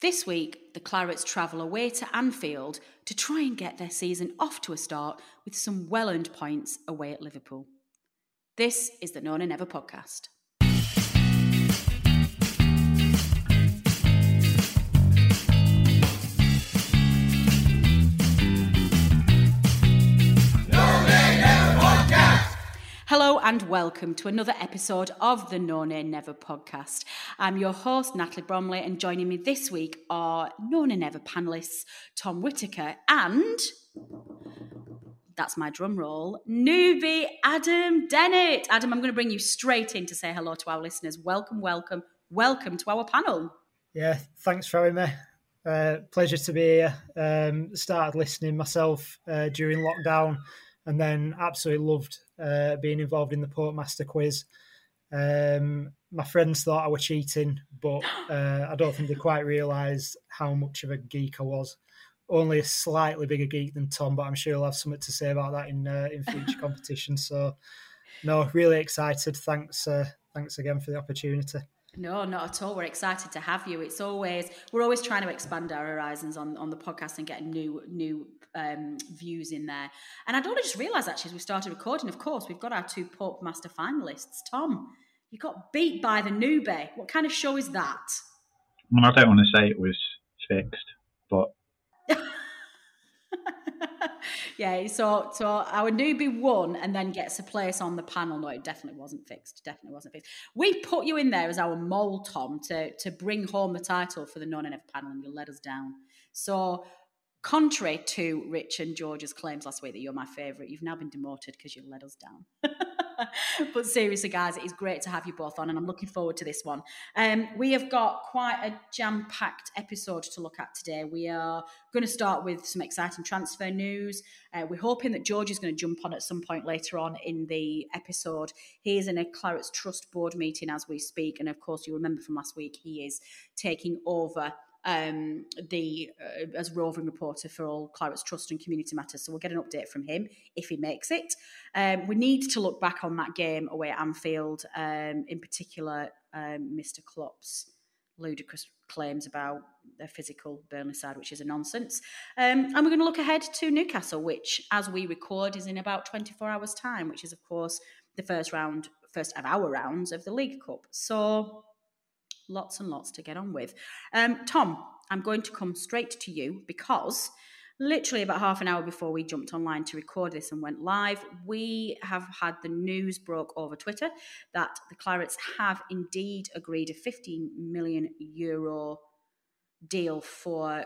This week, the Clarets travel away to Anfield to try and get their season off to a start with some well earned points away at Liverpool. This is the No Nay Never podcast. Hello and welcome to another episode of the No Nay Never podcast. I'm your host, Natalie Bromley, and joining me this week are No Nay Never panelists Tom Whitaker and that's my drum roll, newbie Adam Dennett. Adam, I'm going to bring you straight in to say hello to our listeners. Welcome, welcome, welcome to our panel. Yeah, thanks for having me. Uh, pleasure to be here. Um, started listening myself uh, during lockdown and then absolutely loved uh, being involved in the Portmaster quiz. Um, my friends thought I was cheating, but uh, I don't think they quite realised how much of a geek I was. Only a slightly bigger geek than Tom, but I'm sure he'll have something to say about that in uh, in future competitions. So, no, really excited. Thanks, uh, thanks again for the opportunity. No, not at all. We're excited to have you. It's always we're always trying to expand our horizons on, on the podcast and get new new um, views in there. And I'd only just realised actually as we started recording, of course, we've got our two Portmaster finalists. Tom, you got beat by the newbie. What kind of show is that? Well, I don't want to say it was fixed, but yeah, so so our newbie won and then gets a place on the panel. No, it definitely wasn't fixed. Definitely wasn't fixed. We put you in there as our mole, Tom, to to bring home the title for the non NF panel, and you let us down. So, contrary to Rich and George's claims last week that you're my favourite, you've now been demoted because you let us down. but seriously, guys, it is great to have you both on, and I'm looking forward to this one. Um, we have got quite a jam packed episode to look at today. We are going to start with some exciting transfer news. Uh, we're hoping that George is going to jump on at some point later on in the episode. He is in a Clarets Trust board meeting as we speak, and of course, you remember from last week, he is taking over um, the uh, as roving reporter for all Clarets Trust and Community Matters. So we'll get an update from him if he makes it. Um, we need to look back on that game away at Anfield, um, in particular, um, Mr. Klopp's ludicrous claims about their physical Burnley side, which is a nonsense. Um, and we're going to look ahead to Newcastle, which, as we record, is in about 24 hours' time, which is, of course, the first round, first of our rounds of the League Cup. So lots and lots to get on with. Um, Tom, I'm going to come straight to you because literally about half an hour before we jumped online to record this and went live, we have had the news broke over Twitter that the Clarets have indeed agreed a 15 million euro deal for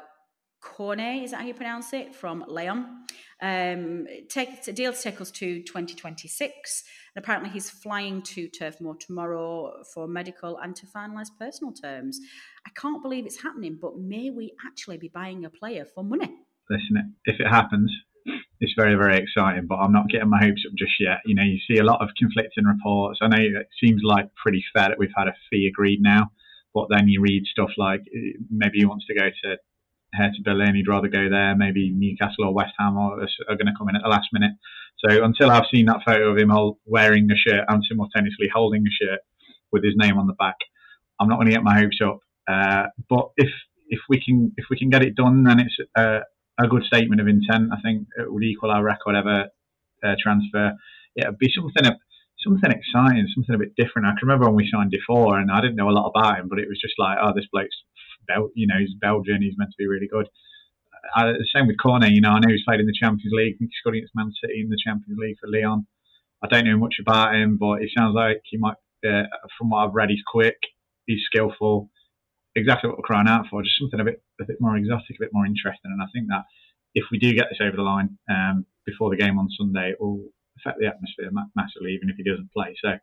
Cornet, is that how you pronounce it, from Lyon. Um, take, deal to take us to 2026. And apparently he's flying to Turf Moor tomorrow for medical and to finalise personal terms. I can't believe it's happening, but may we actually be buying a player for money? Listen, if it happens, it's very, very exciting, but I'm not getting my hopes up just yet. You know, you see a lot of conflicting reports. I know it seems like pretty fair that we've had a fee agreed now, but then you read stuff like eh, maybe he wants to go to Hertha Berlin, he'd rather go there. Maybe Newcastle or West Ham are, are going to come in at the last minute. So until I've seen that photo of him wearing a shirt and simultaneously holding a shirt with his name on the back, I'm not going to get my hopes up. Uh, but if if we can if we can get it done, then it's a, a good statement of intent. I think it would equal our record ever uh, transfer. It'd be something something exciting, something a bit different. I can remember when we signed before, and I didn't know a lot about him, but it was just like, oh, this bloke's, Bel- you know, he's Belgian, he's meant to be really good. Uh, same with Cornet, you know, I know he's played in the Champions League. Think he scored against Man City in the Champions League for Lyon. I don't know much about him, but it sounds like he might, uh, from what I've read, he's quick, he's skillful, exactly what we're crying out for, just something a bit, a bit more exotic, a bit more interesting. And I think that if we do get this over the line um, before the game on Sunday, it will affect the atmosphere massively, even if he doesn't play. So,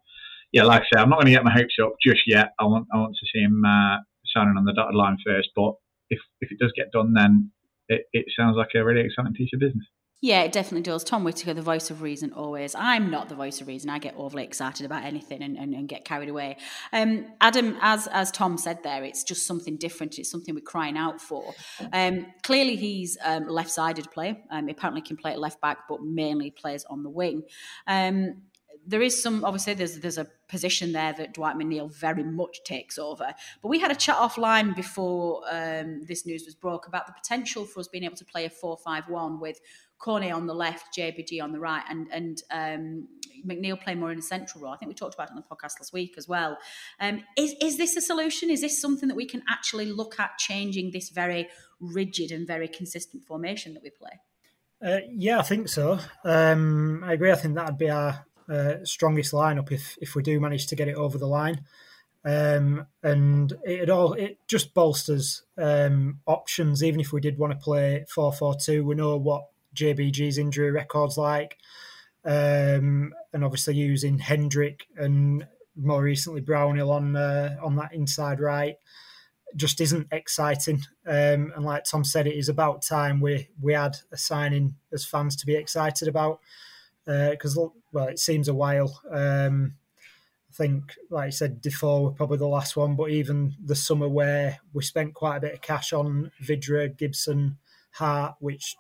yeah, like I say, I'm not going to get my hopes up just yet. I want I want to see him uh, signing on the dotted line first. But if if it does get done, then it, it sounds like a really exciting piece of business. Yeah, it definitely does. Tom Whitaker, the voice of reason, always. I'm not the voice of reason. I get overly excited about anything and, and, and get carried away. Um, Adam, as as Tom said there, it's just something different. It's something we're crying out for. Um, clearly, he's um, left-sided player. Um, he apparently, can play at left back, but mainly plays on the wing. Um, there is some obviously there's there's a position there that Dwight McNeil very much takes over. But we had a chat offline before um, this news was broke about the potential for us being able to play a four-five-one with Cornet on the left, JBG on the right, and and um, McNeil playing more in a central role. I think we talked about it on the podcast last week as well. Um, is is this a solution? Is this something that we can actually look at changing this very rigid and very consistent formation that we play? Uh, yeah, I think so. Um, I agree. I think that'd be our uh, strongest lineup if if we do manage to get it over the line. Um, and it all it just bolsters um, options. Even if we did want to play four four two, we know what JBG's injury records like, um, and obviously using Hendrick and more recently Brownhill on uh, on that inside right just isn't exciting. Um, and like Tom said, it is about time we we had a signing as fans to be excited about because uh, well, it seems a while. Um, I think, like I said, Defour were probably the last one, but even the summer where we spent quite a bit of cash on Vydra, Gibson, Hart, which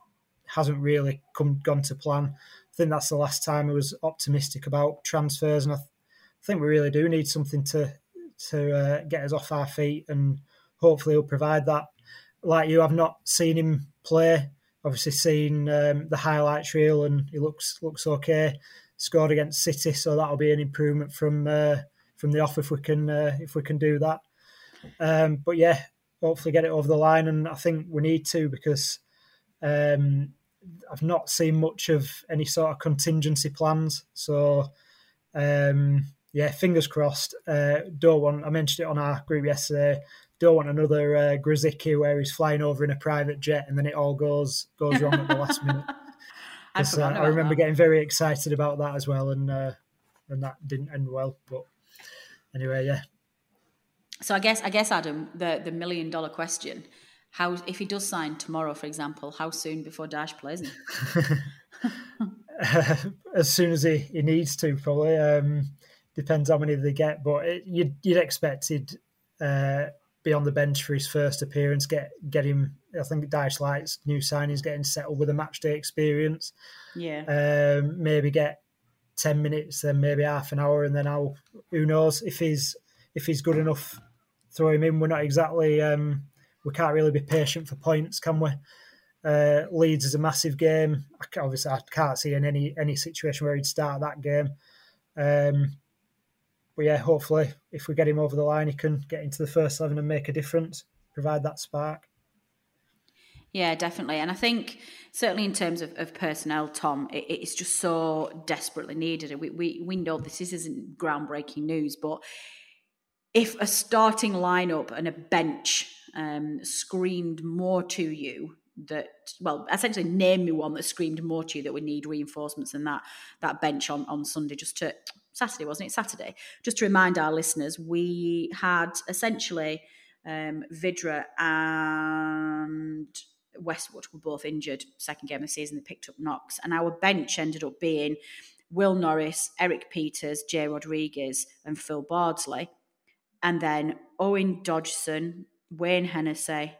hasn't really come gone to plan. I think that's the last time I was optimistic about transfers, and I, th- I think we really do need something to to uh, get us off our feet, and hopefully he'll provide that. Like you, I've not seen him play. Obviously, seen um, the highlights reel, and he looks looks okay. Scored against City, so that'll be an improvement from uh, from the off if we can uh, if we can do that. Um, but yeah, hopefully get it over the line, and I think we need to because um, I've not seen much of any sort of contingency plans. So, um, yeah, fingers crossed. Uh, don't want, I mentioned it on our group yesterday. Don't want another uh, Grosicki where he's flying over in a private jet and then it all goes goes wrong at the last minute. I, uh, I, remember that. getting very excited about that as well, and uh, and that didn't end well. But anyway, yeah. So I guess I guess Adam, the the million dollar question how if he does sign tomorrow, for example, how soon before Dyche plays him? uh, as soon as he, he needs to, probably. Um, depends how many they get, but it, you'd, you'd expect he'd uh, be on the bench for his first appearance. Get get him. I think Dyche Light's new signings getting settled with a match day experience. Yeah. Um, maybe get ten minutes, then maybe half an hour, and then I'll. Who knows if he's if he's good enough, throw him in. We're not exactly. Um, we can't really be patient for points, can we? Uh, Leeds is a massive game. I obviously, I can't see in any any situation where he'd start that game. Um, but yeah, hopefully, if we get him over the line, he can get into the first eleven and make a difference, provide that spark. Yeah, definitely. And I think certainly in terms of, of personnel, Tom, it, it's just so desperately needed. We, we, we know this isn't groundbreaking news, but if a starting lineup and a bench um, screamed more to you that well essentially name me one that screamed more to you that we need reinforcements than that that bench on on sunday just to saturday wasn't it? Saturday. Just to remind our listeners we had essentially um vydra and westwood were both injured second game of the season they picked up knocks. And our bench ended up being will norris erik pieters jay rodriguez and phil bardsley. And then owen dodgson Wayne Hennessy,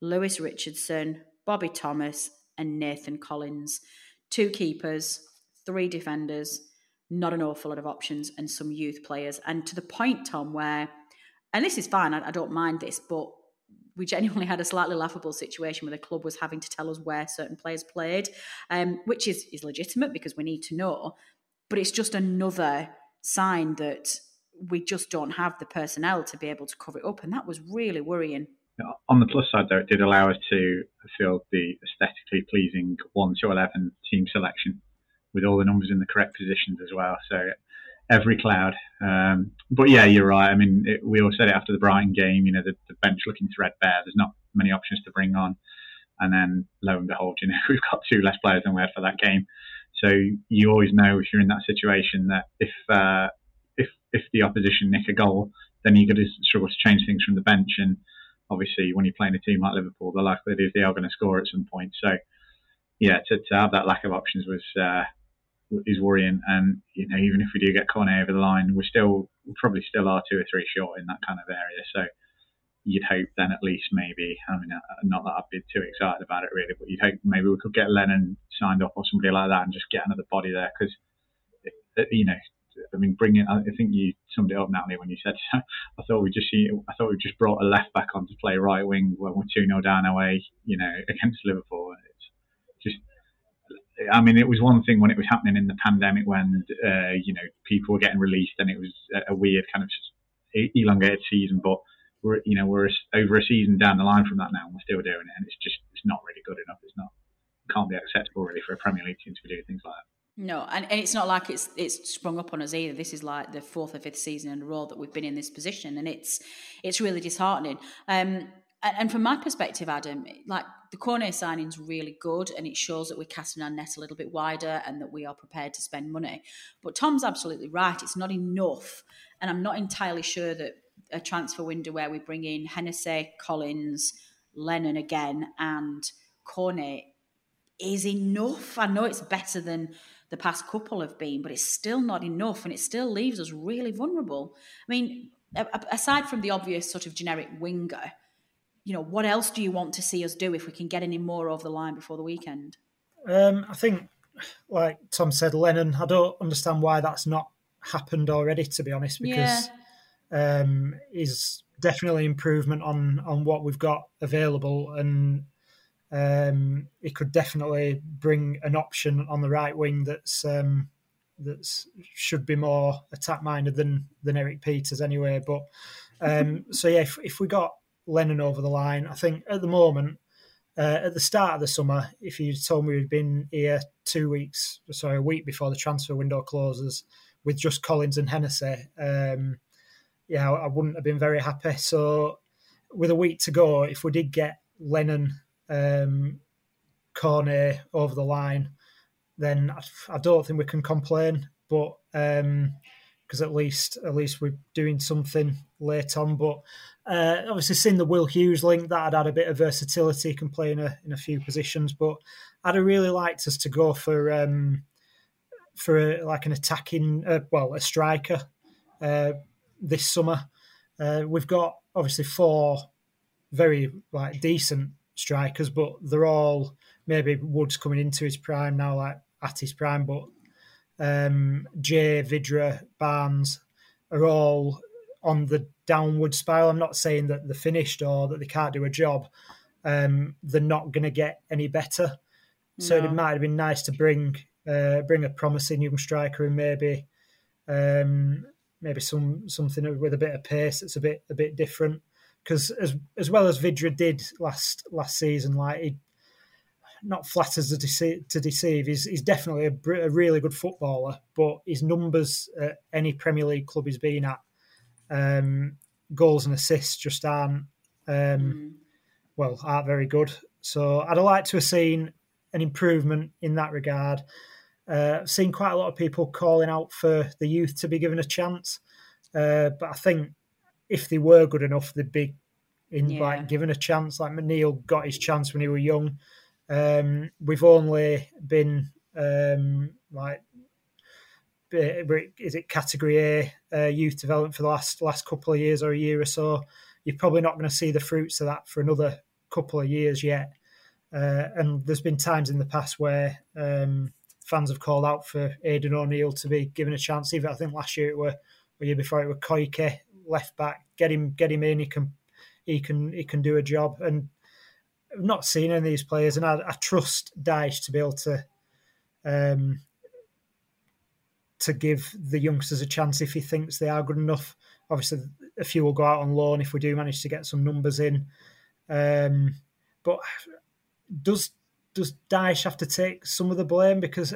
Lewis Richardson, Bobby Thomas, and Nathan Collins. Two keepers, three defenders, not an awful lot of options, and some youth players. And to the point, Tom, where, and this is fine, I, I don't mind this, but we genuinely had a slightly laughable situation where the club was having to tell us where certain players played, um, which is, is legitimate because we need to know. But it's just another sign that we just don't have the personnel to be able to cover it up. And that was really worrying. On the plus side, though, it did allow us to field the aesthetically pleasing 1 to 11 team selection with all the numbers in the correct positions as well. So every cloud. Um, but yeah, you're right. I mean, it, we all said it after the Brighton game. You know, the, the, bench looking threadbare. There's not many options to bring on, and then lo and behold, you know, we've got two less players than we had for that game. So you always know if you're in that situation that if uh, if if the opposition nick a goal, then you're going to struggle to change things from the bench. And obviously, when you're playing a team like Liverpool, the likelihood is they are going to score at some point. So yeah, to, to have that lack of options was uh, is worrying. And you know, even if we do get Cornet over the line, we're still we probably still are two or three short in that kind of area. So you'd hope then at least maybe. I mean, uh, not that I'd be too excited about it really, but you'd hope maybe we could get Lennon signed up or somebody like that and just get another body there because you know. I mean, bringing. I think you summed it up, Natalie, when you said. I thought we just. I thought we just brought a left back on to play right wing when we're two 0 down away. You know, against Liverpool. I mean, it was one thing when it was happening in the pandemic when uh, you know people were getting released and it was a weird kind of elongated season. But we're you know we're over a season down the line from that now, and we're still doing it, and it's just it's not really good enough. It's not can't be acceptable really for a Premier League team to be doing things like that. No, and, and it's not like it's it's sprung up on us either. This is like the fourth or fifth season in a row that we've been in this position, and it's it's really disheartening. Um, and, and from my perspective, Adam, like the Cornet signing is really good, and it shows that we're casting our net a little bit wider and that we are prepared to spend money. But Tom's absolutely right; it's not enough, and I'm not entirely sure that a transfer window where we bring in Hennessy, Collins, Lennon again, and Cornet is enough. I know it's better than the past couple have been, but it's still not enough, and it still leaves us really vulnerable. I mean, aside from the obvious sort of generic winger you know, what else do you want to see us do if we can get any more over the line before the weekend? Um, I think, like Tom said, Lennon. I don't understand why that's not happened already. To be honest, because yeah. um, is definitely improvement on on what we've got available, and um, it could definitely bring an option on the right wing that's um, that's should be more attack minded than than Erik Pieters anyway. But um, so yeah, if, if we got Lennon over the line. I think at the moment, uh, at the start of the summer, if you'd told me we'd been here two weeks, sorry, a week before the transfer window closes, with just Collins and Hennessy, um, yeah, I wouldn't have been very happy. So, with a week to go, if we did get Lennon, um, Cornet over the line, then I, I, don't think we can complain. But um, because at least at least we're doing something late on. But uh, obviously, seeing the Will Hughes link, that had had a bit of versatility, can play in a in a few positions. But I'd have really liked us to go for um, for a, like an attacking, uh, well, a striker uh, this summer. Uh, we've got obviously four very like decent strikers, but they're all maybe Wood's coming into his prime now, like at his prime, but um, Jay, Vydra, Barnes are all on the downward spiral. I'm not saying that they're finished or that they can't do a job. Um, they're not going to get any better. No. So it might have been nice to bring uh, bring a promising young striker and maybe um, maybe some something with a bit of pace that's a bit a bit different. Because as as well as Vidra did last last season, like he not flatters to deceive, to deceive. He's, he's definitely a, a, really good footballer, but his numbers at any Premier League club he's been at, um, goals and assists just aren't um, mm. well aren't very good. So I'd like to have seen an improvement in that regard. Uh, I've seen quite a lot of people calling out for the youth to be given a chance, uh, but I think if they were good enough, they'd be in yeah. like given a chance. Like McNeil got his chance when he was young. Um, we've only been um, like is it category A uh, youth development for the last last couple of years or a year or so. You're probably not going to see the fruits of that for another couple of years yet. Uh, and there's been times in the past where um, fans have called out for Aidan O'Neill to be given a chance. Even I think last year it were, the year before it were Koike left back. Get him, get him in. He can, he can, he can do a job. And I've not seen any of these players, and I, I trust Dyche to be able to, um, to give the youngsters a chance if he thinks they are good enough. Obviously, a few will go out on loan if we do manage to get some numbers in. Um, but does does Dyche have to take some of the blame because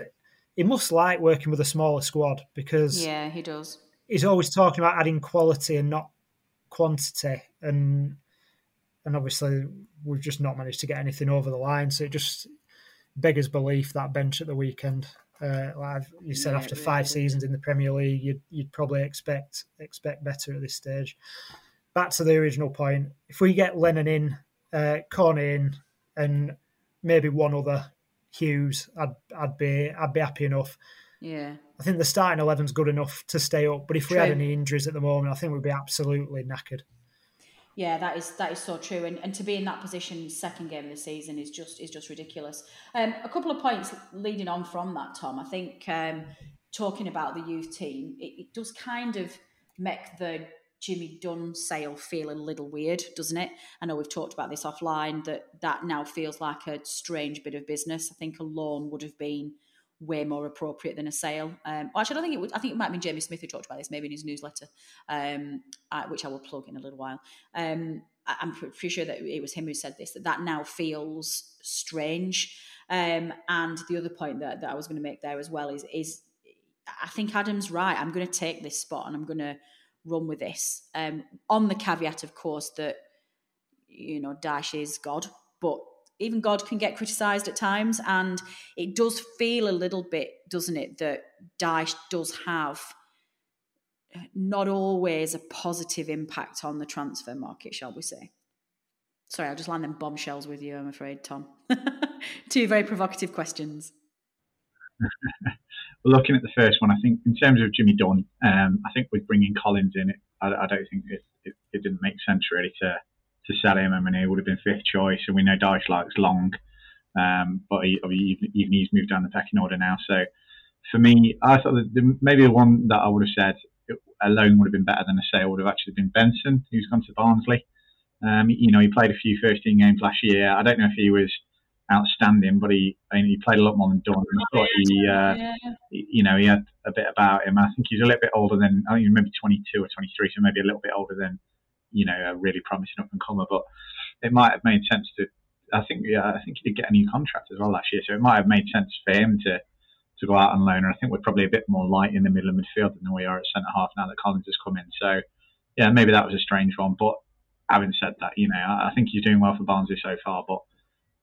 he must like working with a smaller squad because yeah, he does. He's always talking about adding quality and not quantity, and and obviously we've just not managed to get anything over the line. So it just beggars belief that bench at the weekend. Uh, like you said, after five seasons in the Premier League, you'd you'd probably expect expect better at this stage. Back to the original point: if we get Lennon in, uh, Cornet in, and maybe one other Hughes, I'd I'd be I'd be happy enough. Yeah. I think the starting eleven's good enough to stay up. But if we had any injuries at the moment, I think we'd be absolutely knackered. Yeah, that is that is so true, and and to be in that position second game of the season is just is just ridiculous. Um, a couple of points leading on from that, Tom. I think um, talking about the youth team, it, it does kind of make the Jimmy Dunne sale feel a little weird, doesn't it? I know we've talked about this offline that that now feels like a strange bit of business. I think a loan would have been way more appropriate than a sale. Um, actually, I think it would. I think it might be Jamie Smith who talked about this, maybe in his newsletter, um, uh, which I will plug in a little while. Um, I- I'm pretty sure that it was him who said this. That that now feels strange. Um, and the other point that, that I was going to make there as well is is I think Adam's right. I'm going to take this spot and I'm going to run with this. Um, on the caveat, of course, that you know Dyche is God, but even God can get criticised at times, and it does feel a little bit, doesn't it, that Dyche does have not always a positive impact on the transfer market, shall we say? Sorry, I'll just land them bombshells with you, I'm afraid, Tom. Two very provocative questions. looking at the first one, I think in terms of Jimmy Dunne, um, I think with bringing Collins in, it, I, I don't think it, it, it didn't make sense really to to sell him. I mean, he would have been fifth choice, and we know Dyche likes Long, um, but he, even, even he's moved down the pecking order now. So for me, I thought that the, maybe the one that I would have said alone would have been better than a sale would have actually been Benson, who's gone to Barnsley. Um, you know, he played a few first team games last year. I don't know if he was outstanding, but he I mean, he played a lot more than Dunne. I thought he, uh, he- you know, he had a bit about him. I think he's a little bit older than I think he's maybe 22 or 23, so maybe a little bit older than you know a really promising up and comer. But it might have made sense to. I think yeah, I think he did get a new contract as well last year, so it might have made sense for him to to go out on loan. And I think we're probably a bit more light in the middle of midfield than we are at centre half now that Collins has come in. So yeah, maybe that was a strange one. But having said that, you know, I think he's doing well for Barnsley so far, but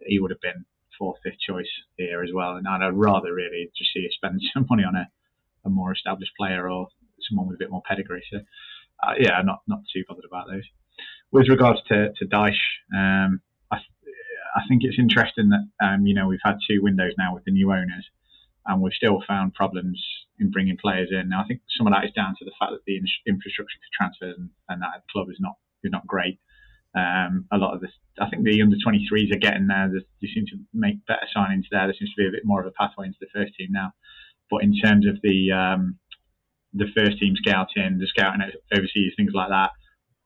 he would have been fourth, fifth choice here as well. And I'd rather really just see you spend some money on a, a more established player or someone with a bit more pedigree. So uh, yeah, not not too bothered about those. With regards to to Dyche, um, I, I think it's interesting that um, you know we've had two windows now with the new owners, and we've still found problems in bringing players in. Now I think some of that is down to the fact that the in- infrastructure for transfers and, and that club is not is not great. Um, a lot of this, I think the under 23s are getting there. There's, they seem to make better signings there. There seems to be a bit more of a pathway into the first team now. But in terms of the um, the first team scouting, the scouting overseas, things like that,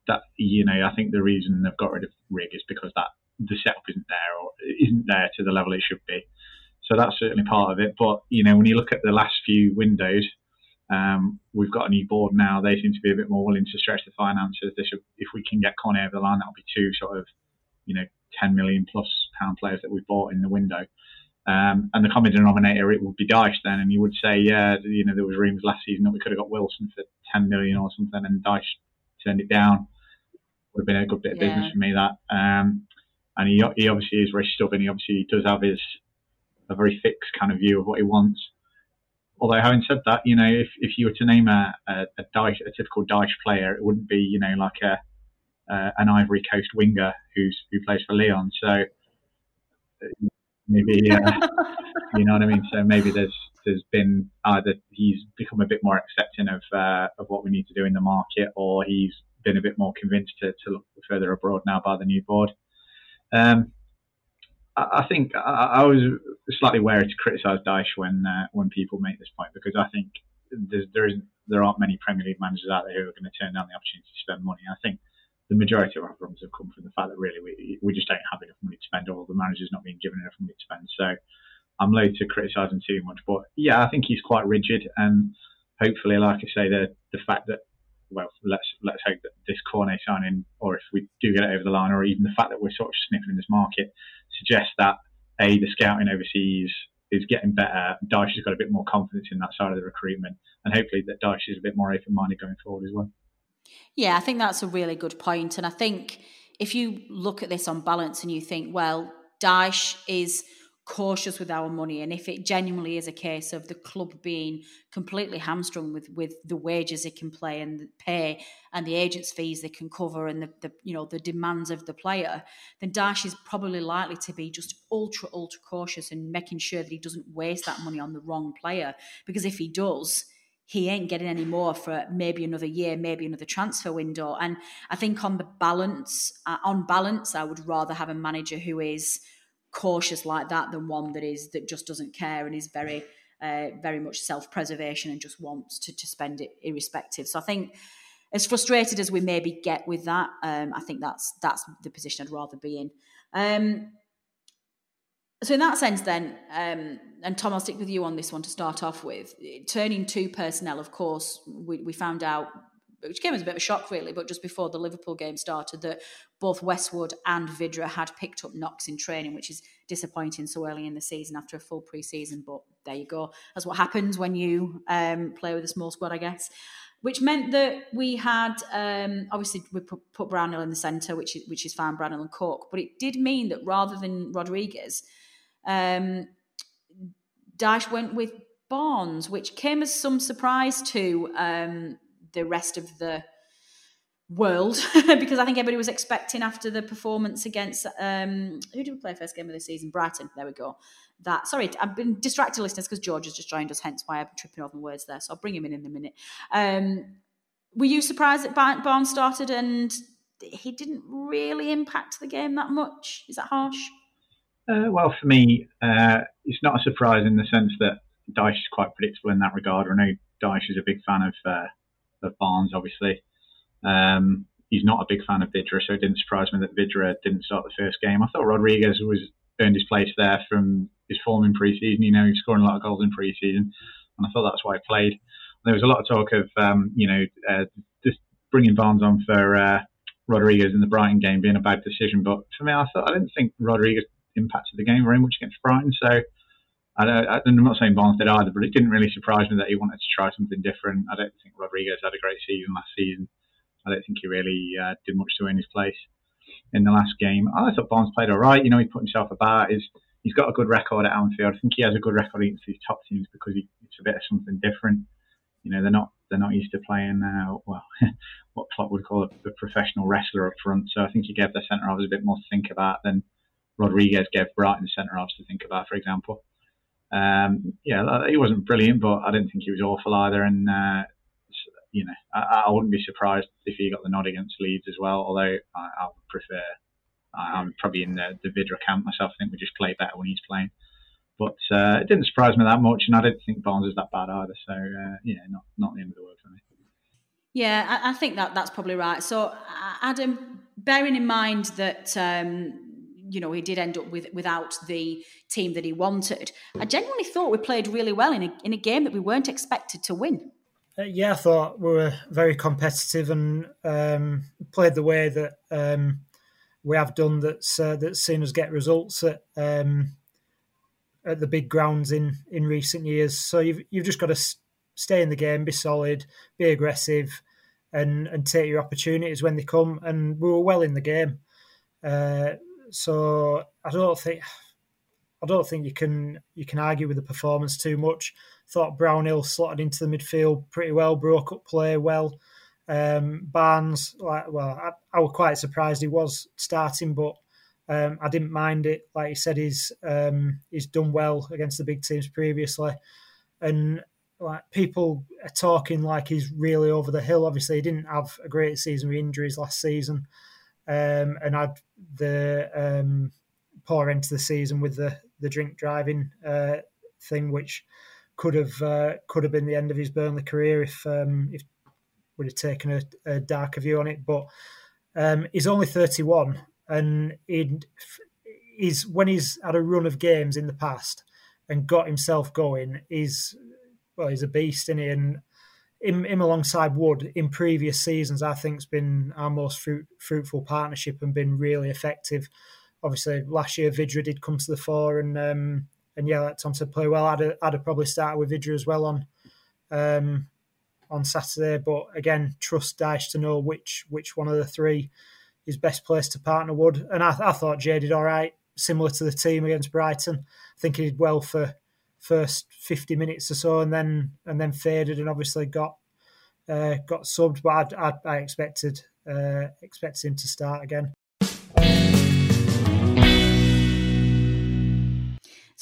that you know, I think the reason they've got rid of Rigg is because that the setup isn't there or isn't there to the level it should be. So that's certainly part of it. But you know, when you look at the last few windows, um, we've got a new board now. They seem to be a bit more willing to stretch the finances. They should, if we can get Cornet over the line, that'll be two sort of, you know, 10 million plus pound players that we bought in the window. Um, and the common denominator, it would be Dyche then. And you would say, yeah, you know, there was rumours last season that we could have got Wilson for 10 million or something, and Dyche turned it down. Would have been a good bit of business Yeah. for me that. Um, and he, he obviously is very stubborn. He obviously does have his a very fixed kind of view of what he wants. Although having said that, you know, if, if you were to name a, a, a, Dyche, a typical Dyche player, it wouldn't be, you know, like a uh, an Ivory Coast winger who's who plays for Lyon. So maybe, uh, you know what I mean. So maybe there's there's been either he's become a bit more accepting of uh, of what we need to do in the market, or he's been a bit more convinced to, to look further abroad now by the new board. Um, I, I think I, I, was slightly wary to criticise Dyche when uh, when people make this point because I think there isn't there aren't many Premier League managers out there who are going to turn down the opportunity to spend money. I think the majority of our problems have come from the fact that really we, we just don't have enough money to spend, or the manager's not being given enough money to spend. So I'm loath to criticise him too much, but yeah, I think he's quite rigid, and hopefully, like I say, the the fact that well, let's let's hope that this Cornet signing, or if we do get it over the line, or even the fact that we're sort of sniffing this market, suggests that a the scouting overseas is getting better. Dyche has got a bit more confidence in that side of the recruitment, and hopefully that Dyche is a bit more open minded going forward as well. Yeah, I think that's a really good point, and I think if you look at this on balance and you think, well, Dyche is cautious with our money and if it genuinely is a case of the club being completely hamstrung with with the wages it can play and pay and the agents fees they can cover and the, the you know the demands of the player then Dyche is probably likely to be just ultra ultra cautious and making sure that he doesn't waste that money on the wrong player because if he does he ain't getting any more for maybe another year, maybe another transfer window. And I think on the balance, uh, on balance, I would rather have a manager who is cautious like that than one that is that just doesn't care and is very uh, very much self-preservation and just wants to, to spend it irrespective so i think as frustrated as we maybe get with that um, i think that's that's the position i'd rather be in um, so in that sense then um, and tom i'll stick with you on this one to start off with turning to personnel of course we, we found out which came as a bit of a shock, really, but just before the Liverpool game started, that both Westwood and vydra had picked up knocks in training, which is disappointing so early in the season after a full pre-season. But there you go. That's what happens when you um, play with a small squad, I guess. Which meant that we had um, obviously we put, put in the centre, which is which is fine, Brownhill and Cork. But it did mean that rather than Rodriguez, um, Dyche went with Barnes, which came as some surprise to um, the rest of the world because I think everybody was expecting after the performance against um, who did we play first game of the season? Brighton. There we go. That sorry, I've been distracted, listeners, because George has just joined us. Hence why been tripping over the words there. So I'll bring him in in a minute. Um, were you surprised that Barnes started and he didn't really impact the game that much? Is that harsh? Uh, well, for me, uh, it's not a surprise in the sense that Dyche is quite predictable in that regard. I know Dyche is a big fan of uh, of Barnes, obviously. Um, he's not a big fan of Vydra, so it didn't surprise me that Vydra didn't start the first game. I thought Rodriguez was earned his place there from his form in pre-season. You know, he's scoring a lot of goals in pre-season, and I thought that's why he played. There was a lot of talk of, um, you know, uh, just bringing Barnes on for uh, Rodriguez in the Brighton game being a bad decision. But for me, I thought I didn't think Rodriguez impacted the game very much against Brighton. So I am not saying Barnes did either, but it didn't really surprise me that he wanted to try something different. I don't think Rodriguez had a great season last season. I don't think he really uh, did much to earn his place in the last game. I thought Barnes played all right. You know, he put himself about. He's, he's got a good record at Anfield. I think he has a good record against these top teams because he, it's a bit of something different. You know, they're not they're not used to playing uh, well what Klopp would call a, a, professional wrestler up front. So I think he gave the centre halves a bit more to think about than Rodriguez gave Brighton the centre halves to think about, for example. Um, yeah, he wasn't brilliant, but I didn't think he was awful either. And uh, you know, I, I, wouldn't be surprised if he got the nod against Leeds as well. Although I, I would prefer, I, am probably in the, the Vydra camp myself. I think we just play better when he's playing. But uh, it didn't surprise me that much, and I didn't think Barnes was that bad either. So uh, know, not not the end of the world for me. Yeah, I, I think that that's probably right. So Adam, bearing in mind that um, you know he did end up with without the team that he wanted. I genuinely thought we played really well in a in a game that we weren't expected to win. Uh, yeah, I thought we were very competitive and um, played the way that um, we have done. That's uh, that's seen us get results at um, at the big grounds in in recent years. So you've you've just got to stay in the game, be solid, be aggressive, and and take your opportunities when they come. And we were well in the game. Uh, so I don't think I don't think you can you can argue with the performance too much. Thought Brownhill slotted into the midfield pretty well, broke up play well. Um, Barnes, like well, I, I, was quite surprised he was starting, but um, I didn't mind it. Like he said, he's um, he's done well against the big teams previously, and like people are talking like he's really over the hill. Obviously, he didn't have a great season with injuries last season, um, and had the um, poor end to the season with the the drink driving uh, thing, which could have uh, could have been the end of his Burnley career if um, if would have taken a, a, darker view on it. But um, he's only 31, and he's when he's had a run of games in the past and got himself going, he's well, he's a beast, in he? And him, him alongside Wood in previous seasons, I think, has been our most fruit, fruitful partnership and been really effective. Obviously, last year Vydra did come to the fore, and um, and yeah, like Tom said, play well. I'd have, I'd have probably started with Vydra as well on um, on Saturday, but again, trust Dyche to know which which one of the three is best placed to partner Wood. And I, I thought Jay did all right, similar to the team against Brighton. I think he did well for first 50 minutes or so, and then and then faded, and obviously got uh, got subbed. But I, I, I expected uh, expected him to start again.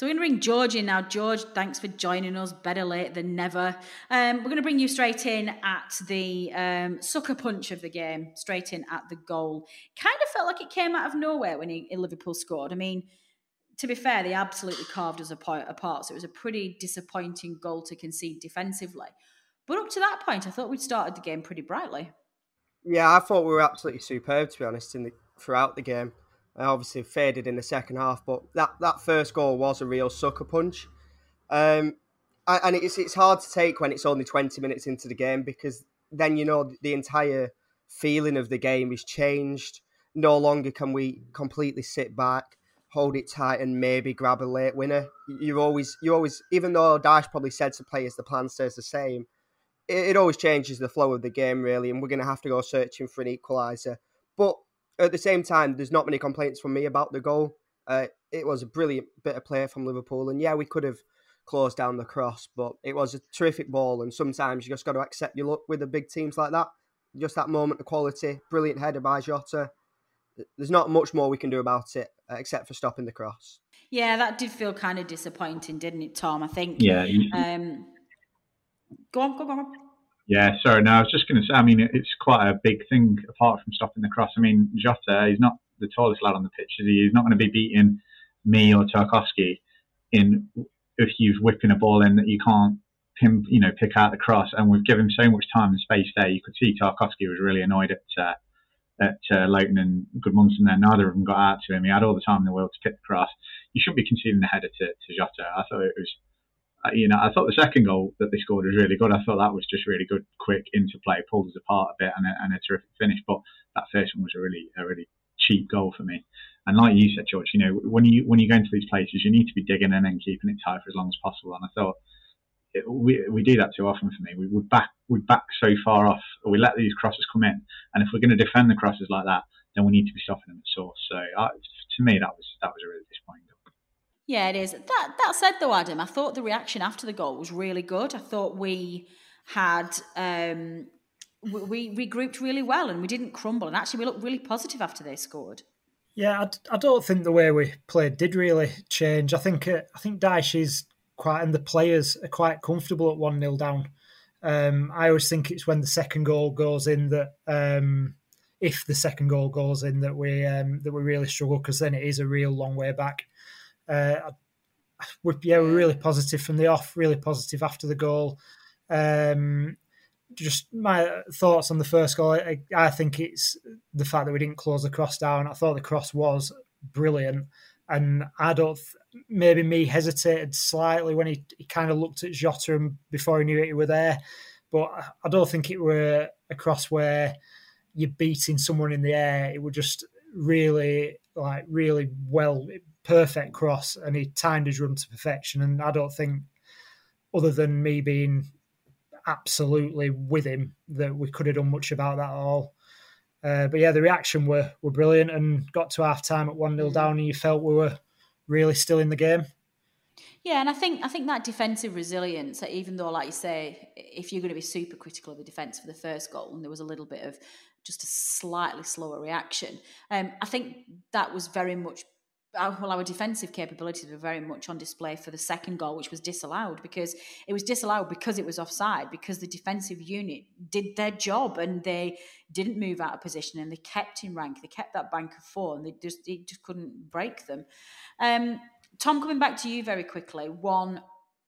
So we're going to bring George in now. George, thanks for joining us. Better late than never. Um, we're going to bring you straight in at the um, sucker punch of the game, straight in at the goal. Kind of felt like it came out of nowhere when he, Liverpool scored. I mean, to be fair, they absolutely carved us apart. So it was a pretty disappointing goal to concede defensively. But up to that point, I thought we'd started the game pretty brightly. Yeah, I thought we were absolutely superb, to be honest, in the, throughout the game. I obviously faded in the second half, but that, that first goal was a real sucker punch. Um, and it's it's hard to take when it's only 20 minutes into the game because then you know the entire feeling of the game is changed. No longer can we completely sit back hold it tight and maybe grab a late winner. You always, you always, even though Dyche probably said to players the plan stays the same, it, it always changes the flow of the game really, and we're going to have to go searching for an equaliser. But at the same time, there's not many complaints from me about the goal. Uh, it was a brilliant bit of play from Liverpool, and yeah, we could have closed down the cross, but it was a terrific ball. And sometimes you just got to accept your luck with the big teams like that. Just that moment of quality, brilliant header by Jota. There's not much more we can do about it except for stopping the cross. Yeah, that did feel kind of disappointing, didn't it, Tom? I think. Yeah. Um, go on, go on, go on. Yeah, sorry. No, I was just going to say. I mean, it's quite a big thing apart from stopping the cross. I mean, Jota, he's not the tallest lad on the pitch, is he? He's not going to be beating Mee or Tarkowski in if you're whipping a ball in that you can't pin, you know, pick out the cross. And we've given him so much time and space there. You could see Tarkowski was really annoyed at uh, at uh, and Gudmundsson there. Neither of them got out to him. He had all the time in the world to pick the cross. You shouldn't be conceding the header to, to Jota. I thought it was, uh, you know, I thought the second goal that they scored was really good. I thought that was just really good, quick into play, pulled us apart a bit, and a, and a terrific finish. But that first one was a really, a really cheap goal for me. And like you said, George, you know, when you when you go into these places, you need to be digging in and keeping it tight for as long as possible. And I thought it, we, we do that too often for me. We would back we back so far off, we let these crosses come in, and if we're going to defend the crosses like that, then we need to be stopping them at source. So uh, to me, that was that was a really disappointing goal. Yeah, it is. That that said, though, Adam, I thought the reaction after the goal was really good. I thought we had. Um, we, we regrouped really well and we didn't crumble and actually we looked really positive after they scored. Yeah, I, I don't think the way we played did really change. I think uh, I think Dyche is quite, and the players are quite comfortable at 1 0 down. Um, I always think it's when the second goal goes in that, um, if the second goal goes in, that we um, that we really struggle because then it is a real long way back. Uh, we, yeah, we're really positive from the off, really positive after the goal. Um, just my thoughts on the first goal. I, I, think it's the fact that we didn't close the cross down. I thought the cross was brilliant, and I don't maybe Mee hesitated slightly when he, he kind of looked at Jota and before he knew it, he were there. But I don't think it were a cross where you're beating someone in the air. It was just really, like, really well, perfect cross, and he timed his run to perfection. And I don't think, other than Mee being absolutely with him, that we could have done much about that at all. Uh, but yeah, the reaction were were brilliant and got to half time at 1 0 down, and you felt we were really still in the game. Yeah, and I think I think that defensive resilience, even though, like you say, if you're going to be super critical of the defence for the first goal, and there was a little bit of just a slightly slower reaction, um, I think that was very much well, our defensive capabilities were very much on display for the second goal, which was disallowed because it was disallowed because it was offside, because the defensive unit did their job and they didn't move out of position and they kept in rank. They kept that bank of four and they just they just couldn't break them. Um, Tom, coming back to you very quickly, one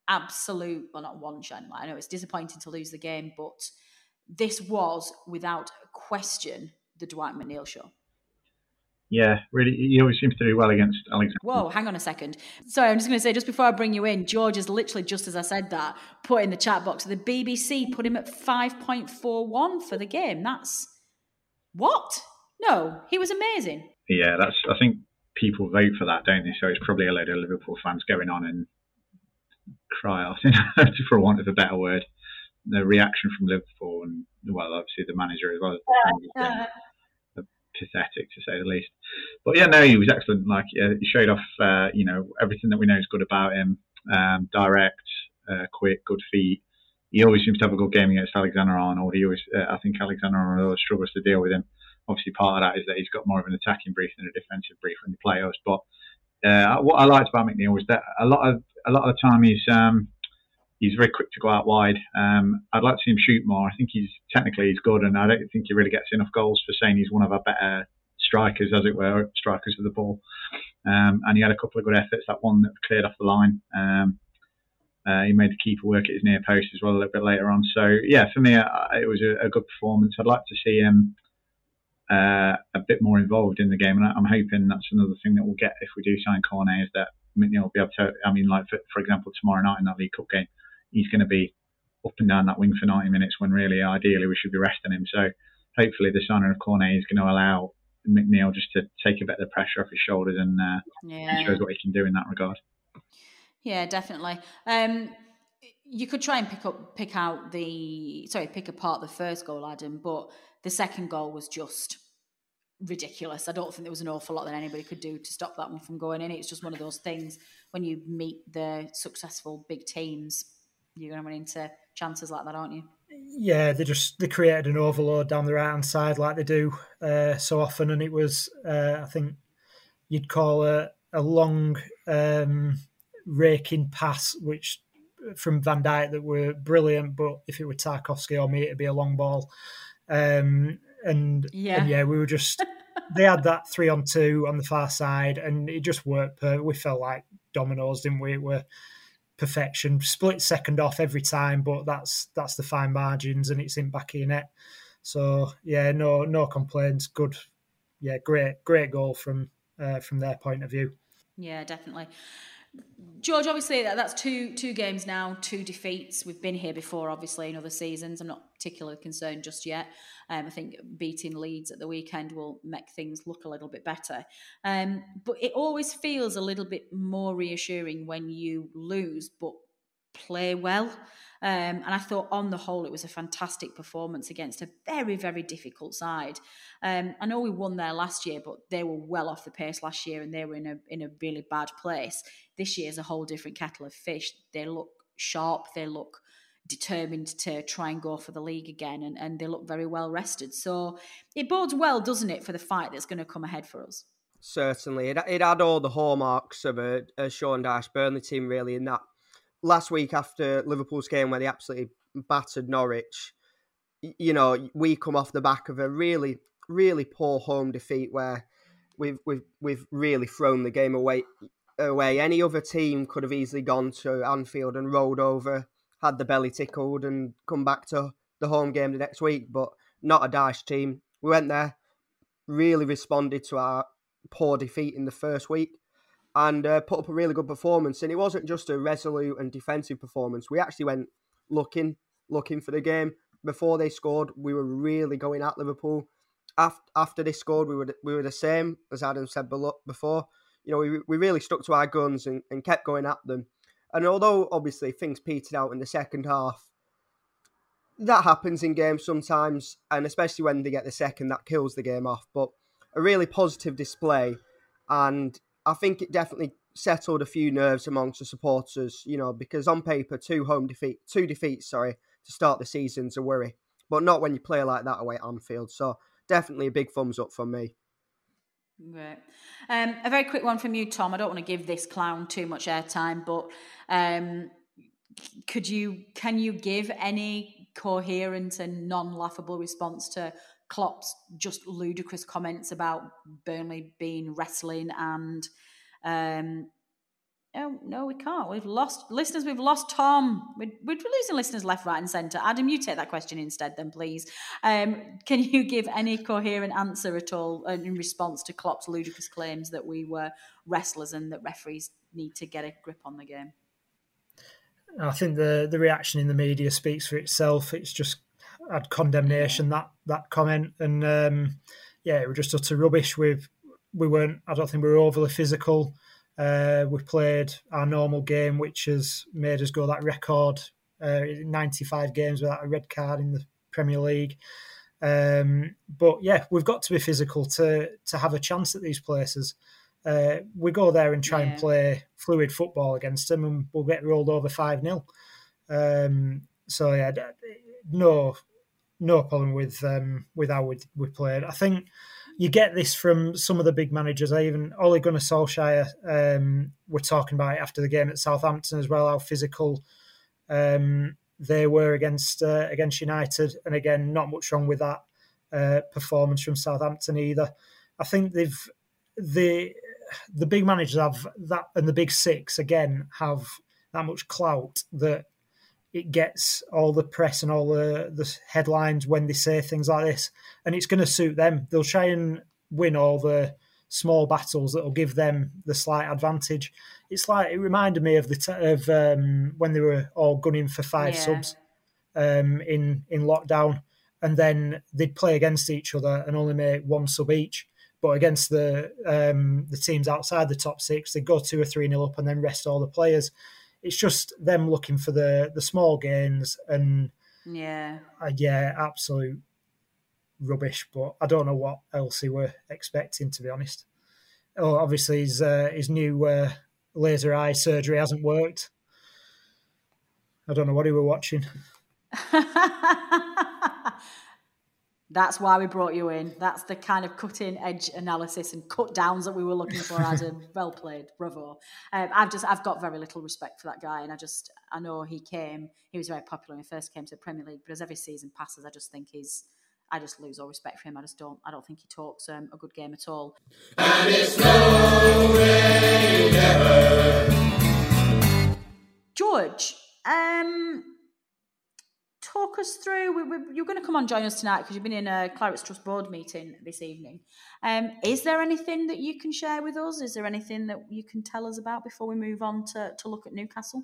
absolute, well, not one. I know it's disappointing to lose the game, but this was without question the Dwight McNeil show yeah, really, he always seems to do well against Alexander. Whoa, hang on a second. Sorry, I'm just going to say, just before I bring you in, George is literally, just as I said that, put in the chat box, the BBC put him at 5.41 for the game. That's what? No, he was amazing. Yeah, that's, I think people vote for that, don't they? So it's probably a load of Liverpool fans going on and cry out, for want of a better word. The reaction from Liverpool and, well, obviously the manager as well. Pathetic to say the least. But yeah, no, he was excellent. Like uh, he showed off, uh, you know, everything that we know is good about him. Um, direct, uh, quick, good feet. He always seems to have a good game against Alexander Arnold. He always, uh, I think Alexander Arnold struggles to deal with him. Obviously, part of that is that he's got more of an attacking brief than a defensive brief when he plays. But uh, what I liked about McNeil was that a lot of a lot of the time he's um, he's very quick to go out wide. Um, I'd like to see him shoot more. I think he's technically he's good, and I don't think he really gets enough goals for saying he's one of our better strikers, as it were, strikers of the ball. Um, and he had a couple of good efforts. That one that cleared off the line. Um, uh, he made the keeper work at his near post as well a little bit later on. So yeah, for me, uh, it was a, a, good performance. I'd like to see him uh, a bit more involved in the game, and I'm hoping that's another thing that we'll get if we do sign Cornet is that McNeil will be able to. I mean, like for, for example, tomorrow night in that League Cup game, he's going to be up and down that wing for 90 minutes when really, ideally, we should be resting him. So hopefully, the signing of Cornet is going to allow McNeil just to take a bit of the pressure off his shoulders and, uh, yeah. shows what he can do in that regard. Yeah, definitely. Um, you could try and pick up, pick out the sorry, pick apart the first goal, Adam, but the second goal was just ridiculous. I don't think there was an awful lot that anybody could do to stop that one from going in. It's just one of those things when you meet the successful big teams, you're going to run into chances like that, aren't you? Yeah, they just they created an overload down the right hand side like they do uh, so often, and it was uh, I think you'd call a a long um, raking pass, which from Van Dijk that were brilliant, but if it were Tarkowski or Mee, it'd be a long ball. Um, and yeah, and yeah, we were just they had that three on two on the far side, and it just worked. We felt like dominoes, didn't we? It were perfection. Split second off every time, but that's that's the fine margins, and it's in back of your net. So yeah, no no complaints. Good, yeah, great great goal from uh, from their point of view. Yeah, definitely. George, obviously that, that's two two games now, two defeats. We've been here before, obviously, in other seasons. I'm not particularly concerned just yet. Um, I think beating Leeds at the weekend will make things look a little bit better. Um, but it always feels a little bit more reassuring when you lose, but play well. Um, and I thought, on the whole, it was a fantastic performance against a very, very difficult side. Um, I know we won there last year, but they were well off the pace last year, and they were in a in a really bad place. This year is a whole different kettle of fish. They look sharp. They look determined to try and go for the league again, and, and they look very well rested. So it bodes well, doesn't it, for the fight that's going to come ahead for us? Certainly, it, it had all the hallmarks of a, a Sean Dyche Burnley team, really, in that last week after Liverpool's game where they absolutely battered Norwich, you know, we come off the back of a really, really poor home defeat where we've we've we've really thrown the game away. Away, any other team could have easily gone to Anfield and rolled over, had the belly tickled, and come back to the home game the next week. But not a Dyche team. We went there, really responded to our poor defeat in the first week, and uh, put up a really good performance. And it wasn't just a resolute and defensive performance. We actually went looking, looking for the game. Before they scored, we were really going at Liverpool. After, after they scored, we were we were the same as Adam said before. You know, we, we really stuck to our guns and, and kept going at them. And although obviously things petered out in the second half, that happens in games sometimes, and especially when they get the second, that kills the game off. But a really positive display, and I think it definitely settled a few nerves amongst the supporters, you know, because on paper, two home defeat, two defeats, sorry, to start the season's a worry, but not when you play like that away at Anfield. So definitely a big thumbs up from me. Right. Um, a very quick one from you, Tom. I don't want to give this clown too much airtime, but um, could you can you give any coherent and non-laughable response to Klopp's just ludicrous comments about Burnley being wrestling and um, Oh, no, we can't. We've lost listeners. We've lost Tom. We're, we're losing listeners left, right, and centre. Adam, you take that question instead, then, please. Um, can you give any coherent answer at all in response to Klopp's ludicrous claims that we were wrestlers and that referees need to get a grip on the game? I think the the reaction in the media speaks for itself. It's just had condemnation that that comment, and um, yeah, it was just utter rubbish. We we weren't. I don't think we were overly physical. Uh, we played our normal game, which has made us go that record uh, 95 games without a red card in the Premier League. Um, but yeah, we've got to be physical to to have a chance at these places. Uh, we go there and try yeah. and play fluid football against them, and we'll get rolled over five 0 um, So yeah, no no problem with um, with how we, we played. I think you get this from some of the big managers. I even Ole Gunnar Solskjaer um, were talking about after the game at Southampton as well, how physical um, they were against uh, against United, and again, not much wrong with that uh, performance from Southampton either. I think they've the the big managers have that, and the big six again have that much clout that it gets all the press and all the, the headlines when they say things like this, and it's going to suit them. They'll try and win all the small battles that will give them the slight advantage. It's like it reminded me of the t- of um, when they were all gunning for five yeah. subs um, in in lockdown, and then they'd play against each other and only make one sub each. But against the um, the teams outside the top six, they'd go two or three nil up and then rest all the players it's just them looking for the the small gains and yeah, uh, yeah, absolute rubbish. But I don't know what else they were expecting, to be honest. Oh, obviously his uh, his new uh, laser eye surgery hasn't worked. I don't know what he were watching. That's why we brought you in. That's the kind of cutting edge analysis and cut downs that we were looking for, Adam. well played, bravo. Um, I've just I've got very little respect for that guy, and I just I know he came, he was very popular when he first came to the Premier League, but as every season passes, I just think he's I just lose all respect for him. I just don't I don't think he talks um, a good game at all. And it's no rain ever. George, um, talk us through? We, we, you're going to come on join us tonight because you've been in a Clarets Trust board meeting this evening. Um, is there anything that you can share with us? Is there anything that you can tell us about before we move on to, to look at Newcastle?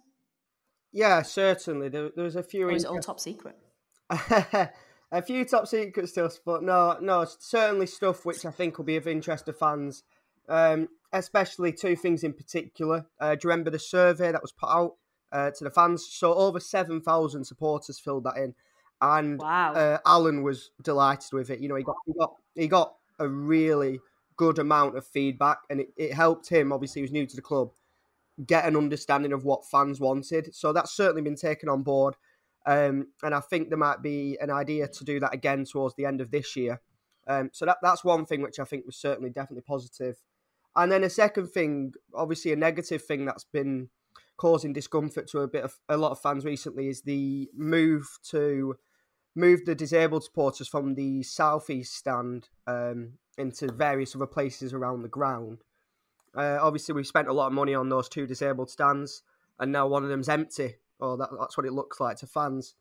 Yeah, certainly. There, there was a few. Or is it all top secret? a few top secret stuff, but no, no, certainly stuff which I think will be of interest to fans. Um, especially two things in particular. Uh, do you remember the survey that was put out uh, to the fans. So over seven thousand supporters filled that in, and wow. uh, Alan was delighted with it. You know, he got he got he got a really good amount of feedback, and it, it helped him. Obviously, he was new to the club, get an understanding of what fans wanted. So that's certainly been taken on board. Um, and I think there might be an idea to do that again towards the end of this year. Um, so that that's one thing which I think was certainly definitely positive. And then a second thing, obviously a negative thing that's been causing discomfort to a bit of a lot of fans recently is the move to move the disabled supporters from the southeast stand um, into various other places around the ground. Uh, obviously, we've spent a lot of money on those two disabled stands, and now one of them's empty. Or that, that's what it looks like to fans.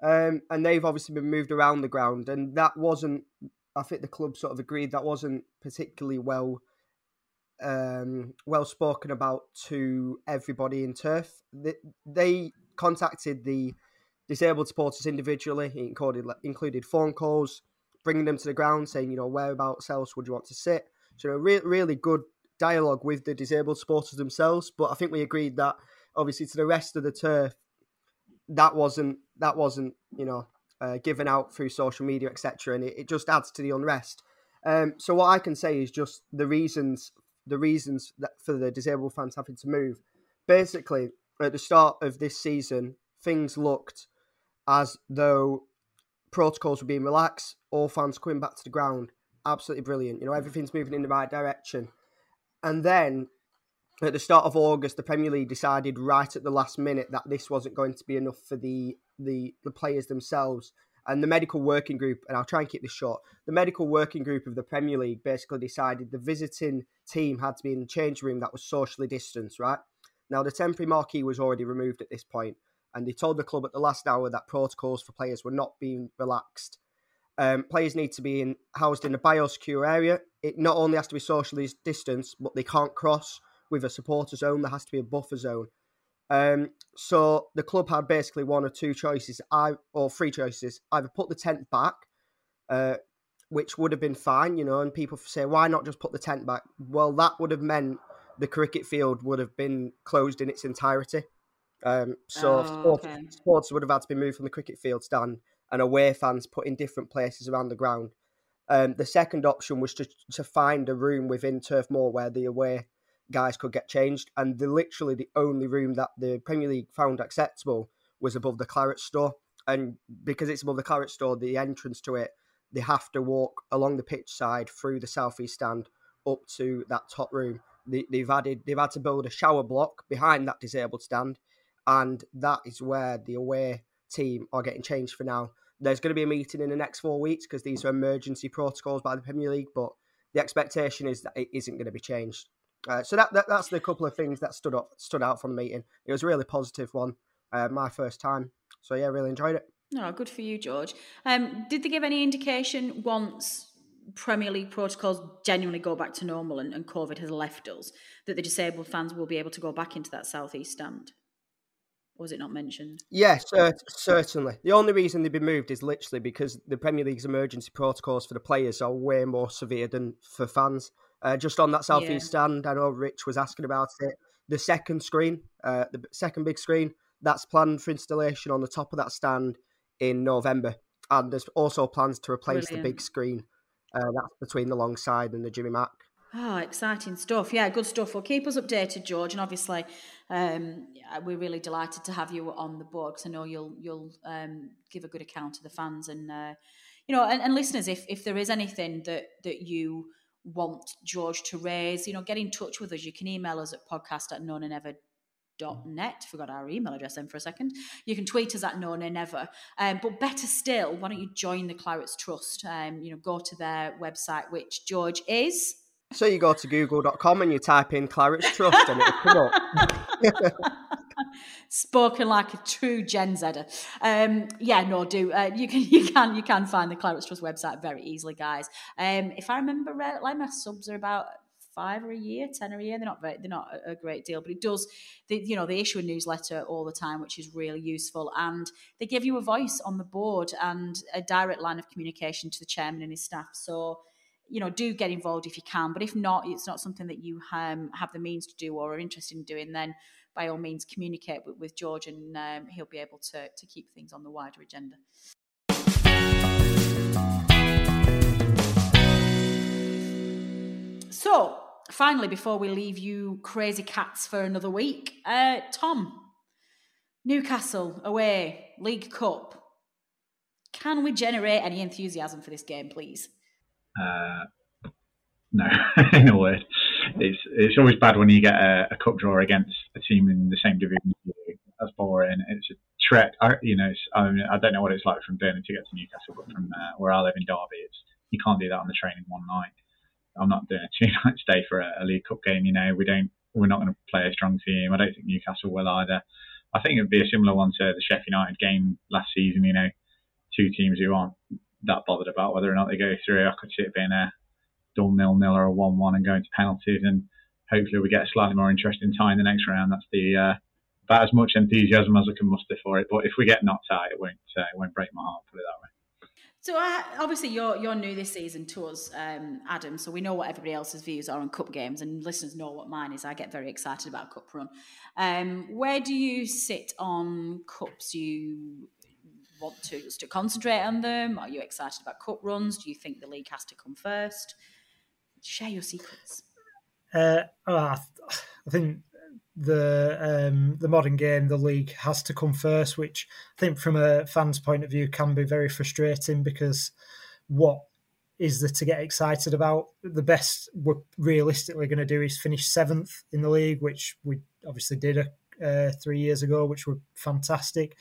Um, and they've obviously been moved around the ground, and that wasn't. I think the club sort of agreed that wasn't particularly well um, well spoken about to everybody in turf. They, they, contacted the disabled supporters individually. Included, included phone calls, bringing them to the ground, saying, you know, whereabouts else would you want to sit? So, a re- really good dialogue with the disabled supporters themselves. But I think we agreed that obviously to the rest of the turf, that wasn't that wasn't you know uh, given out through social media, etc. And it, it, just adds to the unrest. Um, so what I can say is just the reasons the reasons for the disabled fans having to move. Basically, at the start of this season, things looked as though protocols were being relaxed, all fans coming back to the ground. absolutely brilliant. You know, everything's moving in the right direction. And then at the start of August, the Premier League decided right at the last minute that this wasn't going to be enough for the the, the players themselves. And the medical working group, and I'll try and keep this short, the medical working group of the Premier League basically decided the visiting team had to be in the change room that was socially distanced, right? Now, the temporary marquee was already removed at this point, and they told the club at the last hour that protocols for players were not being relaxed. Um, players need to be in, housed in a biosecure area. It not only has to be socially distanced, but they can't cross with a supporter zone. There has to be a buffer zone. Um, so the club had basically one or two choices, I or three choices. Either put the tent back, uh, which would have been fine, you know, and people say, why not just put the tent back? Well, that would have meant the cricket field would have been closed in its entirety. Um, so Oh, supporters, okay. supporters would have had to be moved from the cricket field stand and away fans put in different places around the ground. Um, the second option was to, to find a room within Turf Moor where the away guys could get changed. And the, literally the only room that the Premier League found acceptable was above the Claret store. And because it's above the Claret store, the entrance to it, they have to walk along the pitch side through the southeast stand up to that top room. They, they've added, they've had to build a shower block behind that disabled stand, and that is where the away team are getting changed for now. There's going to be a meeting in the next four weeks because these are emergency protocols by the Premier League, but the expectation is that it isn't going to be changed. Uh, so that, that that's the couple of things that stood up stood out from the meeting. It was a really positive one, uh, my first time. So yeah, really enjoyed it. No, good for you, George. Um, did they give any indication once Premier League protocols genuinely go back to normal and, and COVID has left us that the disabled fans will be able to go back into that southeast stand? Or was it not mentioned? Yes, cer- certainly. The only reason they've been moved is literally because the Premier League's emergency protocols for the players are way more severe than for fans. Uh, just on that southeast stand, I know Rich was asking about it. The second screen, uh, the second big screen, that's planned for installation on the top of that stand in November. And there's also plans to replace the big screen uh, that's between the long side and the Jimmy Mack. Oh, exciting stuff. Yeah, good stuff. Well, keep us updated, George. And obviously, um, we're really delighted to have you on the board because I know you'll you'll um, give a good account to the fans and uh, you know and, and listeners. If if there is anything that that you want George to raise, you know, get in touch with us. You can email us at podcast at nonanever dot net. Forgot our email address then for a second. You can tweet us at no nay never. Um, but better still, why don't you join the Clarets Trust? Um, you know, go to their website, which George is. So you go to google.com and you type in Claret's Trust and it'll come up. Spoken like a true Gen Zer. Um, yeah, no, do uh, you can you can you can find the Clarets Trust website very easily, guys. Um, if I remember right, like my subs are about five or a year, ten or a year. They're not very, they're not a- great deal, but it does. They, you know, they issue a newsletter all the time, which is really useful, and they give you a voice on the board and a direct line of communication to the chairman and his staff. So you know, do get involved if you can. But if not, it's not something that you um, have the means to do or are interested in doing, then by all means communicate with, with George and um, he'll be able to, to keep things on the wider agenda. So, finally, before we leave you crazy cats for another week, uh, Tom, Newcastle away, League Cup. Can we generate any enthusiasm for this game, please? Uh, no, in a word, it's it's always bad when you get a, a cup draw against a team in the same division. That's boring. It's a trek. I, you know, I, mean, I don't know what it's like from Birmingham to get to Newcastle, but from uh, where I live in Derby, it's you can't do that on the train in one night. I'm not doing a two night stay for a, a League Cup game. You know, we don't. We're not going to play a strong team. I don't think Newcastle will either. I think it would be a similar one to the Sheffield United game last season. You know, two teams who aren't that bothered about whether or not they go through. I could see it being a dull nil nil or a one one and going to penalties, and hopefully we get a slightly more interesting tie in the next round. That's the uh, about as much enthusiasm as I can muster for it. But if we get knocked out, it won't uh, it won't break my heart. Put it that way. So uh, obviously you're you're new this season to us, um, Adam. So we know what everybody else's views are on cup games, and listeners know what mine is. I get very excited about cup run. Um, where do you sit on cups? You want to just to concentrate on them? Are you excited about cup runs? Do you think the league has to come first? Share your secrets. Uh, I think the um, the modern game, the league has to come first, which I think from a fan's point of view can be very frustrating because what is there to get excited about. The best we're realistically going to do is finish seventh in the league, which we obviously did uh, three years ago, which were fantastic.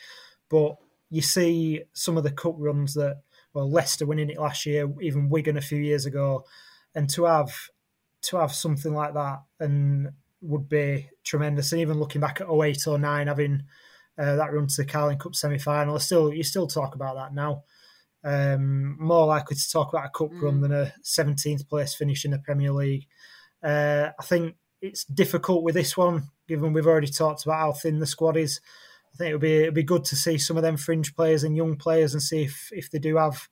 But you see some of the cup runs that, well, Leicester winning it last year, even Wigan a few years ago, and to have to have something like that and would be tremendous. And even looking back at 08 or 09, having uh, that run to the Carling Cup semi final, still you still talk about that now. Um, more likely to talk about a cup mm. run than a 17th place finish in the Premier League. Uh, I think it's difficult with this one, given we've already talked about how thin the squad is. I think it would be it'll be good to see some of them fringe players and young players and see if if they do have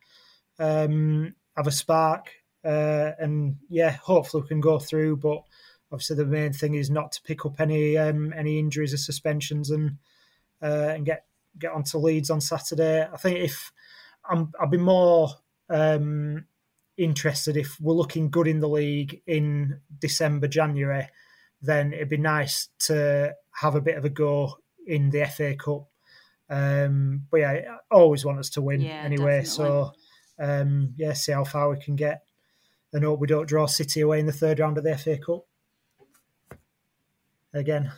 um, have a spark. Uh, and yeah, hopefully we can go through. But obviously the main thing is not to pick up any um, any injuries or suspensions and uh, and get get onto Leeds on Saturday. I think if I'm, I'd be more um, interested if we're looking good in the league in December, January, then it'd be nice to have a bit of a go in the FA Cup. Um, but yeah, I always want us to win yeah, anyway. Definitely. So um, yeah, see how far we can get, and hope we don't draw City away in the third round of the FA Cup again.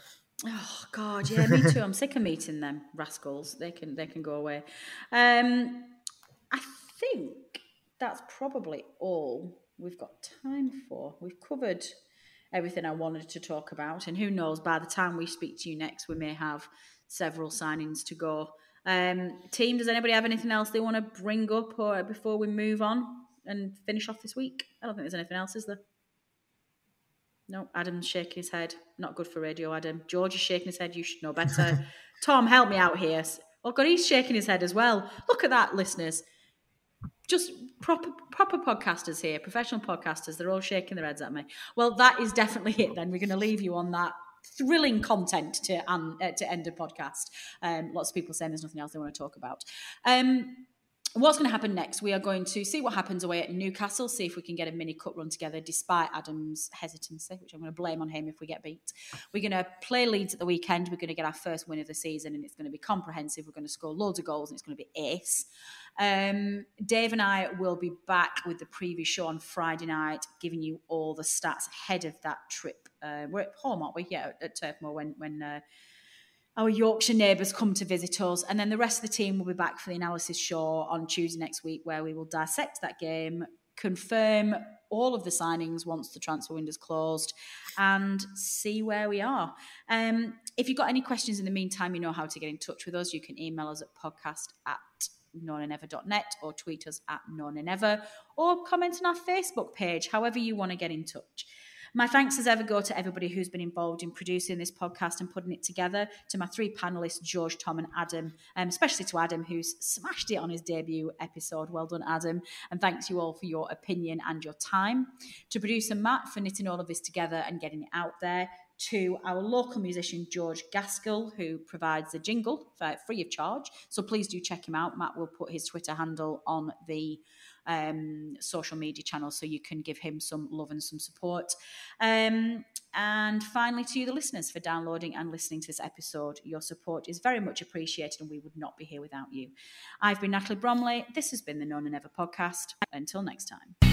Oh God, yeah, me too. I'm sick of meeting them rascals. They can they can go away. Um, I think that's probably all we've got time for. We've covered everything I wanted to talk about, and who knows? By the time we speak to you next, we may have several signings to go. Um, team, does anybody have anything else they want to bring up, or before we move on and finish off this week? I don't think there's anything else, is there? No, Adam's shaking his head. Not good for radio, Adam. George is shaking his head. You should know better. Tom, help me out here. Oh God, he's shaking his head as well. Look at that, listeners. Just proper proper podcasters here, professional podcasters. They're all shaking their heads at me. Well, that is definitely it. Then we're going to leave you on that thrilling content to um, uh, to end a podcast. Um, lots of people saying there's nothing else they want to talk about. Um, what's going to happen next? We are going to see what happens away at Newcastle, see if we can get a mini cut run together, despite Adam's hesitancy, which I'm going to blame on him if we get beat. We're going to play Leeds at the weekend. We're going to get our first win of the season, and it's going to be comprehensive. We're going to score loads of goals, and it's going to be ace. Um, Dave and I will be back with the preview show on Friday night, giving you all the stats ahead of that trip. Uh, we're at home, aren't we? Yeah, at Turf Moor when when. Uh, our Yorkshire neighbours come to visit us. And then the rest of the team will be back for the analysis show on Tuesday next week, where we will dissect that game, confirm all of the signings once the transfer window's closed, and see where we are. Um, if you've got any questions in the meantime, you know how to get in touch with us. You can email us at podcast at nonanever.net or tweet us at nonanever or comment on our Facebook page, however you want to get in touch. My thanks as ever go to everybody who's been involved in producing this podcast and putting it together, to my three panelists, George, Tom, and Adam, um, especially to Adam, who's smashed it on his debut episode. Well done, Adam. And thanks you all for your opinion and your time. To producer Matt for knitting all of this together and getting it out there to our local musician George Gaskell, who provides the jingle for, free of charge. So please do check him out. Matt will put his Twitter handle on the um, social media channels so you can give him some love and some support. Um, and finally, to you, the listeners, for downloading and listening to this episode. Your support is very much appreciated, and we would not be here without you. I've been Natalie Bromley. This has been the No Nay Never podcast. Until next time.